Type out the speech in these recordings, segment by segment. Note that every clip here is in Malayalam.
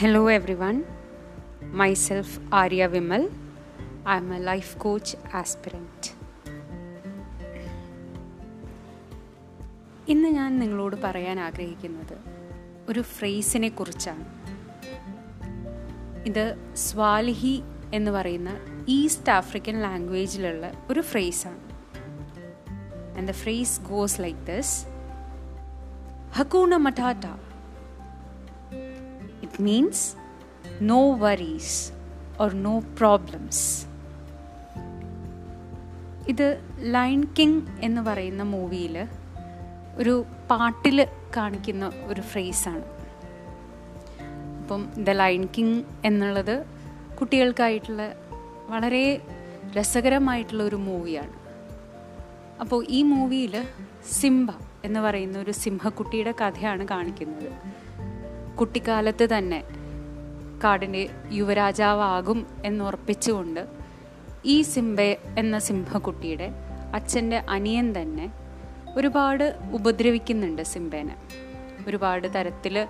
Hello everyone, myself Arya Vimal. I'm a life coach aspirant. ഇന്ന് ഞാൻ നിങ്ങളോട് പറയാൻ ആഗ്രഹിക്കുന്നത് ഒരു ഫ്രേസിനെ കുറിച്ചാണ് ഇത് സ്വാലിഹി എന്ന് പറയുന്ന ഈസ്റ്റ് ആഫ്രിക്കൻ ലാംഗ്വേജിലുള്ള ഒരു ഫ്രേസാണ് and the phrase goes like this hakuna matata it no worries or no problems. ഇത് ലൈൻ കിങ് എന്ന് പറയുന്ന മൂവിയിൽ ഒരു പാട്ടിൽ കാണിക്കുന്ന ഒരു ഫ്രേസാണ് അപ്പം ദ ലൈൻ കിങ് എന്നുള്ളത് കുട്ടികൾക്കായിട്ടുള്ള വളരെ രസകരമായിട്ടുള്ള ഒരു മൂവിയാണ് അപ്പോൾ ഈ മൂവിയിൽ സിംബ എന്ന് പറയുന്ന ഒരു സിംഹക്കുട്ടിയുടെ കഥയാണ് കാണിക്കുന്നത്. കുട്ടിക്കാലത്ത് തന്നെ കാടിന്റെ യുവരാജാവാകും എന്നുറപ്പിച്ചുകൊണ്ട് ഈ സിംബെ എന്ന സിംഹക്കുട്ടിയുടെ അച്ഛന്റെ അനിയൻ തന്നെ ഒരുപാട് ഉപദ്രവിക്കുന്നുണ്ട് സിംബേനെ. ഒരുപാട് തരത്തിൽ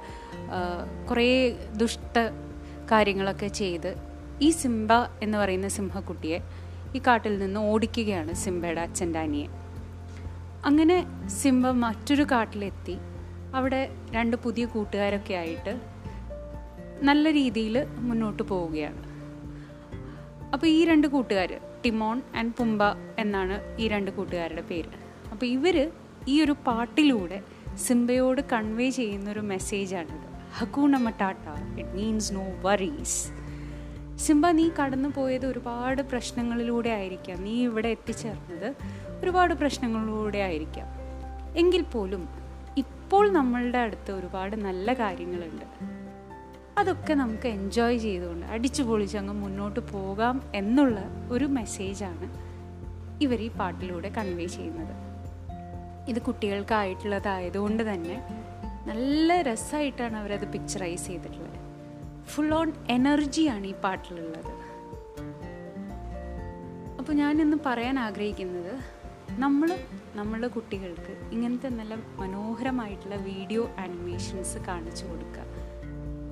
കുറേ ദുഷ്ട കാര്യങ്ങളൊക്കെ ചെയ്ത് ഈ സിംബ എന്ന് പറയുന്ന സിംഹക്കുട്ടിയെ ഈ കാട്ടിൽ നിന്ന് ഓടിക്കുകയാണ് സിംബയുടെ അച്ഛന്റെ അനിയൻ. അങ്ങനെ സിംബ മറ്റൊരു കാട്ടിലെത്തി. അവിടെ രണ്ട് പുതിയ കൂട്ടുകാരൊക്കെ ആയിട്ട് നല്ല രീതിയിൽ മുന്നോട്ട് പോവുകയാണ്. അപ്പോൾ ഈ രണ്ട് കൂട്ടുകാർ ടിമോൺ ആൻഡ് പുംബ എന്നാണ് ഈ രണ്ട് കൂട്ടുകാരുടെ പേര്. അപ്പോൾ ഇവർ ഈ ഒരു പാട്ടിലൂടെ സിംബയോട് കൺവേ ചെയ്യുന്നൊരു മെസ്സേജാണിത് hakuna matata it means no worries Simba നീ കടന്നു പോയത് ഒരുപാട് പ്രശ്നങ്ങളിലൂടെ ആയിരിക്കാം. നീ ഇവിടെ എത്തിച്ചേർന്നത് ഒരുപാട് പ്രശ്നങ്ങളിലൂടെ ആയിരിക്കാം. എങ്കിൽ പോലും ഇപ്പോൾ നമ്മളുടെ അടുത്ത് ഒരുപാട് നല്ല കാര്യങ്ങളുണ്ട്. അതൊക്കെ നമുക്ക് എൻജോയ് ചെയ്തുകൊണ്ട് അടിച്ചു പൊളിച്ച് അങ്ങ് മുന്നോട്ട് പോകാം എന്നുള്ള ഒരു മെസ്സേജാണ് ഇവർ ഈ പാട്ടിലൂടെ കൺവേ ചെയ്യുന്നത്. ഇത് കുട്ടികൾക്കായിട്ടുള്ളതായതുകൊണ്ട് തന്നെ നല്ല രസമായിട്ടാണ് അവരത് പിക്ചറൈസ് ചെയ്തിട്ടുള്ളത്. ഫുൾ ഓൺ എനർജിയാണ് ഈ പാട്ടിലുള്ളത്. അപ്പോൾ ഞാനിന്ന് പറയാൻ ആഗ്രഹിക്കുന്നത് നമ്മൾ നമ്മളുടെ കുട്ടികൾക്ക് ഇങ്ങനത്തെ നല്ല മനോഹരമായിട്ടുള്ള വീഡിയോ ആനിമേഷൻസ് കാണിച്ചു കൊടുക്കുക.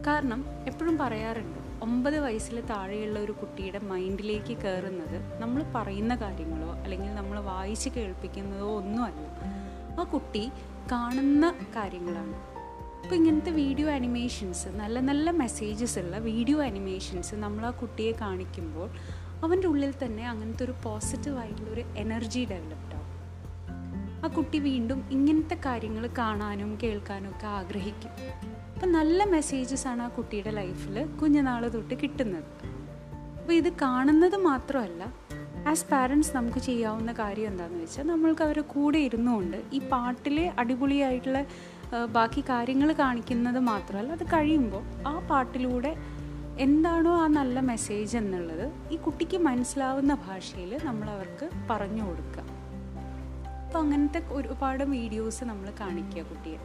കാരണം എപ്പോഴും പറയാറുണ്ട് ഒമ്പത് വയസ്സിൽ താഴെയുള്ള ഒരു കുട്ടിയുടെ മൈൻഡിലേക്ക് കയറുന്നത് നമ്മൾ പറയുന്ന കാര്യങ്ങളോ അല്ലെങ്കിൽ നമ്മൾ വായിച്ച് കേൾപ്പിക്കുന്നതോ ഒന്നുമല്ല. ആ കുട്ടി കാണുന്ന കാര്യങ്ങളാണ്. അപ്പോൾ ഇങ്ങനത്തെ വീഡിയോ ആനിമേഷൻസ് നല്ല നല്ല മെസ്സേജസ് ഉള്ള വീഡിയോ ആനിമേഷൻസ് നമ്മൾ ആ കുട്ടിയെ കാണിക്കുമ്പോൾ അവന്റെ ഉള്ളിൽ തന്നെ അങ്ങനത്തെ ഒരു പോസിറ്റീവ് ആയിട്ടുള്ള ഒരു എനർജി ഡെവലപ്ഡ് ആവും. ആ കുട്ടി വീണ്ടും ഇങ്ങനത്തെ കാര്യങ്ങൾ കാണാനും കേൾക്കാനും ഒക്കെ ആഗ്രഹിക്കും. അപ്പം നല്ല മെസ്സേജസ് ആണ് ആ കുട്ടിയുടെ ലൈഫിൽ കുഞ്ഞുനാൾ തൊട്ട് കിട്ടുന്നത്. അപ്പോൾ ഇത് കാണുന്നത് മാത്രമല്ല ആസ് പാരൻസ് നമുക്ക് ചെയ്യാവുന്ന കാര്യം എന്താണെന്ന് വെച്ചാൽ നമ്മൾക്ക് അവരെ കൂടെ ഇരുന്നുകൊണ്ട് ഈ പാട്ടിലെ അടിപൊളിയായിട്ടുള്ള ബാക്കി കാര്യങ്ങൾ കാണിക്കുന്നത് മാത്രമല്ല അത് കഴിയുമ്പോൾ ആ പാട്ടിലൂടെ എന്താണോ ആ നല്ല മെസ്സേജ് എന്നുള്ളത് ഈ കുട്ടിക്ക് മനസ്സിലാവുന്ന ഭാഷയിൽ നമ്മൾ അവർക്ക് പറഞ്ഞു കൊടുക്കുക. അപ്പോൾ അങ്ങനത്തെ ഒരുപാട് വീഡിയോസ് നമ്മൾ കാണിക്കുക കുട്ടിയെ.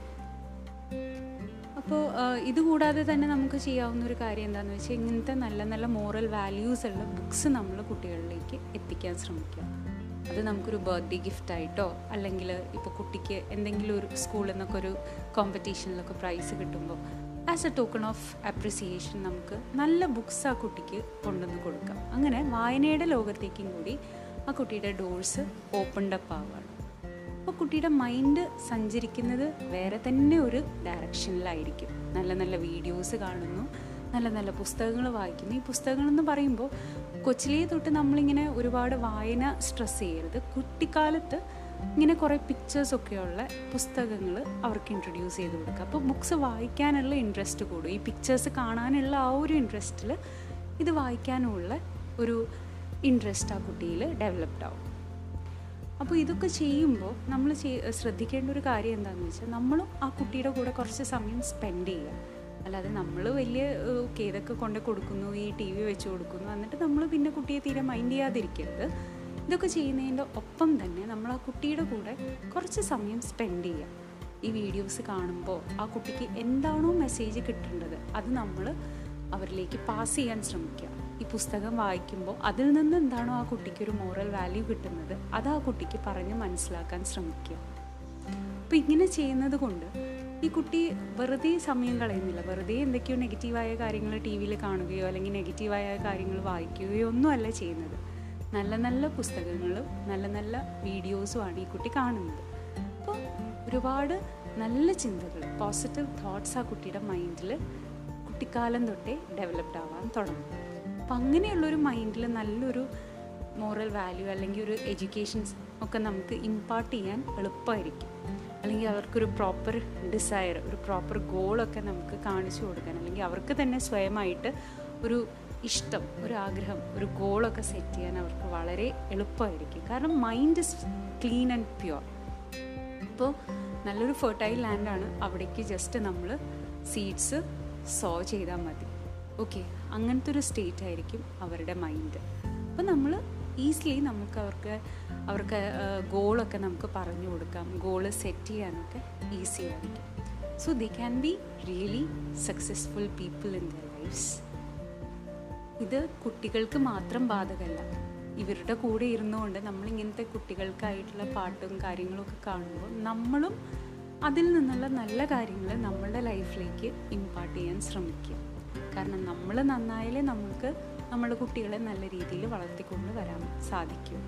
അപ്പോൾ ഇതുകൂടാതെ തന്നെ നമുക്ക് ചെയ്യാവുന്ന ഒരു കാര്യം എന്താണെന്ന് വെച്ചാൽ ഇങ്ങനത്തെ നല്ല നല്ല മോറൽ വാല്യൂസ് ഉള്ള ബുക്സ് നമ്മൾ കുട്ടികളിലേക്ക് എത്തിക്കാൻ ശ്രമിക്കുക. അത് നമുക്കൊരു ബർത്ത്ഡേ ഗിഫ്റ്റ് ആയിട്ടോ അല്ലെങ്കിൽ ഇപ്പോൾ കുട്ടിക്ക് എന്തെങ്കിലും ഒരു സ്കൂളിൽ നിന്നൊക്കെ ഒരു കോമ്പറ്റീഷനിലൊക്കെ പ്രൈസ് കിട്ടുമ്പോൾ as a token of appreciation നമുക്ക് നല്ല ബുക്സ് ആ കുട്ടിക്ക് കൊണ്ടുവന്ന് കൊടുക്കാം. അങ്ങനെ വായനയുടെ ലോകത്തേക്കും കൂടി ആ കുട്ടിയുടെ ഡോഴ്സ് ഓപ്പൺഡ് അപ്പ് ആവുകയാണ് അപ്പോൾ കുട്ടിയുടെ മൈൻഡ് സഞ്ചരിക്കുന്നത് വേറെ തന്നെ ഒരു ഡയറക്ഷനിലായിരിക്കും നല്ല നല്ല വീഡിയോസ് കാണുന്നു നല്ല നല്ല പുസ്തകങ്ങൾ വായിക്കുന്നു. ഈ പുസ്തകങ്ങളെന്ന് പറയുമ്പോൾ കൊച്ചിലേ തൊട്ട് നമ്മളിങ്ങനെ ഒരുപാട് വായന സ്ട്രെസ് ചെയ്യരുത്. കുട്ടിക്കാലത്ത് ഇങ്ങനെ കുറേ പിക്ചേഴ്സൊക്കെയുള്ള പുസ്തകങ്ങൾ അവർക്ക് ഇൻട്രൊഡ്യൂസ് ചെയ്ത് കൊടുക്കുക. അപ്പോൾ ബുക്സ് വായിക്കാനുള്ള ഇൻട്രസ്റ്റ് കൂടും. ഈ പിക്ചേഴ്സ് കാണാനുള്ള ആ ഒരു ഇൻട്രസ്റ്റിൽ ഇത് വായിക്കാനുള്ള ഒരു ഇൻട്രസ്റ്റ് ആ കുട്ടിയിൽ ഡെവലപ്ഡ് ആവും. അപ്പോൾ ഇതൊക്കെ ചെയ്യുമ്പോൾ നമ്മൾ ശ്രദ്ധിക്കേണ്ട ഒരു കാര്യം എന്താണെന്ന് വെച്ചാൽ നമ്മളും ആ കുട്ടിയുടെ കൂടെ കുറച്ച് സമയം സ്പെൻഡ് ചെയ്യുക അല്ലാതെ നമ്മൾ വലിയ ഓക്കെ ഇതൊക്കെ കൊണ്ട് കൊടുക്കുന്നു ഈ ടി വി വെച്ച് കൊടുക്കുന്നു എന്നിട്ട് നമ്മൾ പിന്നെ കുട്ടിയെ തീരെ മൈൻഡ് ചെയ്യാതിരിക്കരുത്. ഇതൊക്കെ ചെയ്യുന്നതിന്റെ ഒപ്പം തന്നെ നമ്മൾ ആ കുട്ടിയുടെ കൂടെ കുറച്ച് സമയം സ്പെൻഡ് ചെയ്യുക. ഈ വീഡിയോസ് കാണുമ്പോൾ ആ കുട്ടിക്ക് എന്താണോ മെസ്സേജ് കിട്ടേണ്ടത് അത് നമ്മൾ അവരിലേക്ക് പാസ് ചെയ്യാൻ ശ്രമിക്കുക. ഈ പുസ്തകം വായിക്കുമ്പോൾ അതിൽ നിന്ന് എന്താണോ ആ കുട്ടിക്ക് ഒരു മോറൽ വാല്യൂ കിട്ടുന്നത് അത് ആ കുട്ടിക്ക് പറഞ്ഞ് മനസ്സിലാക്കാൻ ശ്രമിക്കുക. അപ്പോൾ ഇങ്ങനെ ചെയ്യുന്നത് കൊണ്ട് ഈ കുട്ടി വെറുതെ സമയം കളയുന്നില്ല. വെറുതെ എന്തൊക്കെയോ നെഗറ്റീവായ കാര്യങ്ങൾ ടി വിയിൽ കാണുകയോ അല്ലെങ്കിൽ നെഗറ്റീവായ കാര്യങ്ങൾ വായിക്കുകയോ ഒന്നുമല്ല ചെയ്യുന്നത്. നല്ല നല്ല പുസ്തകങ്ങളും നല്ല നല്ല വീഡിയോസുമാണ് ഈ കുട്ടി കാണുന്നത്. അപ്പോൾ ഒരുപാട് നല്ല ചിന്തകൾ പോസിറ്റീവ് തോട്ട്സ് ആ കുട്ടിയുടെ മൈൻഡിൽ കുട്ടിക്കാലം തൊട്ടേ ഡെവലപ്ഡ് ആവാൻ തുടങ്ങും. അപ്പം അങ്ങനെയുള്ളൊരു മൈൻഡിൽ നല്ലൊരു മോറൽ വാല്യൂ അല്ലെങ്കിൽ ഒരു എഡ്യൂക്കേഷൻസ് ഒക്കെ നമുക്ക് ഇമ്പാർട്ട് ചെയ്യാൻ എളുപ്പമായിരിക്കും. അല്ലെങ്കിൽ അവർക്കൊരു പ്രോപ്പർ ഡിസയർ ഒരു പ്രോപ്പർ ഗോളൊക്കെ നമുക്ക് കാണിച്ചു കൊടുക്കാൻ അല്ലെങ്കിൽ അവർക്ക് തന്നെ സ്വയമായിട്ട് ഒരു ഇഷ്ടം ഒരു ആഗ്രഹം ഒരു ഗോളൊക്കെ സെറ്റ് ചെയ്യാൻ അവർക്ക് വളരെ എളുപ്പമായിരിക്കും. കാരണം mind is clean and pure അപ്പോൾ നല്ലൊരു ഫെർട്ടൈൽ ലാൻഡാണ് അവിടേക്ക് ജസ്റ്റ് നമ്മൾ സീഡ്സ് സോ ചെയ്താൽ മതി. ഓക്കെ അങ്ങനത്തെ ഒരു സ്റ്റേറ്റ് ആയിരിക്കും അവരുടെ മൈൻഡ് അപ്പോൾ നമ്മൾ ഈസിലി നമുക്ക് അവർക്ക് അവർക്ക് ഗോളൊക്കെ നമുക്ക് പറഞ്ഞു കൊടുക്കാം. ഗോൾ സെറ്റ് ചെയ്യാനൊക്കെ ഈസി ആയിരിക്കും. So they can be really successful people in their lifes ഇത് കുട്ടികൾക്ക് മാത്രം ബാധകമല്ല. ഇവരുടെ കൂടെ ഇരുന്നുകൊണ്ട് നമ്മളിങ്ങനത്തെ കുട്ടികൾക്കായിട്ടുള്ള പാട്ടും കാര്യങ്ങളൊക്കെ കാണുമ്പോൾ നമ്മളും അതിൽ നിന്നുള്ള നല്ല കാര്യങ്ങൾ നമ്മളുടെ ലൈഫിലേക്ക് ഇമ്പാർട്ട് ചെയ്യാൻ ശ്രമിക്കുക. കാരണം നമ്മൾ നന്നായാലേ നമുക്ക് നമ്മുടെ കുട്ടികളെ നല്ല രീതിയിൽ വളർത്തിക്കൊണ്ട് വരാൻ സാധിക്കും.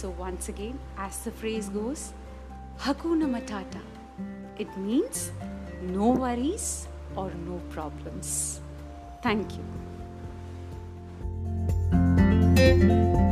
So once again as the phrase goes hakuna matata it means no worries or no problems thank you Música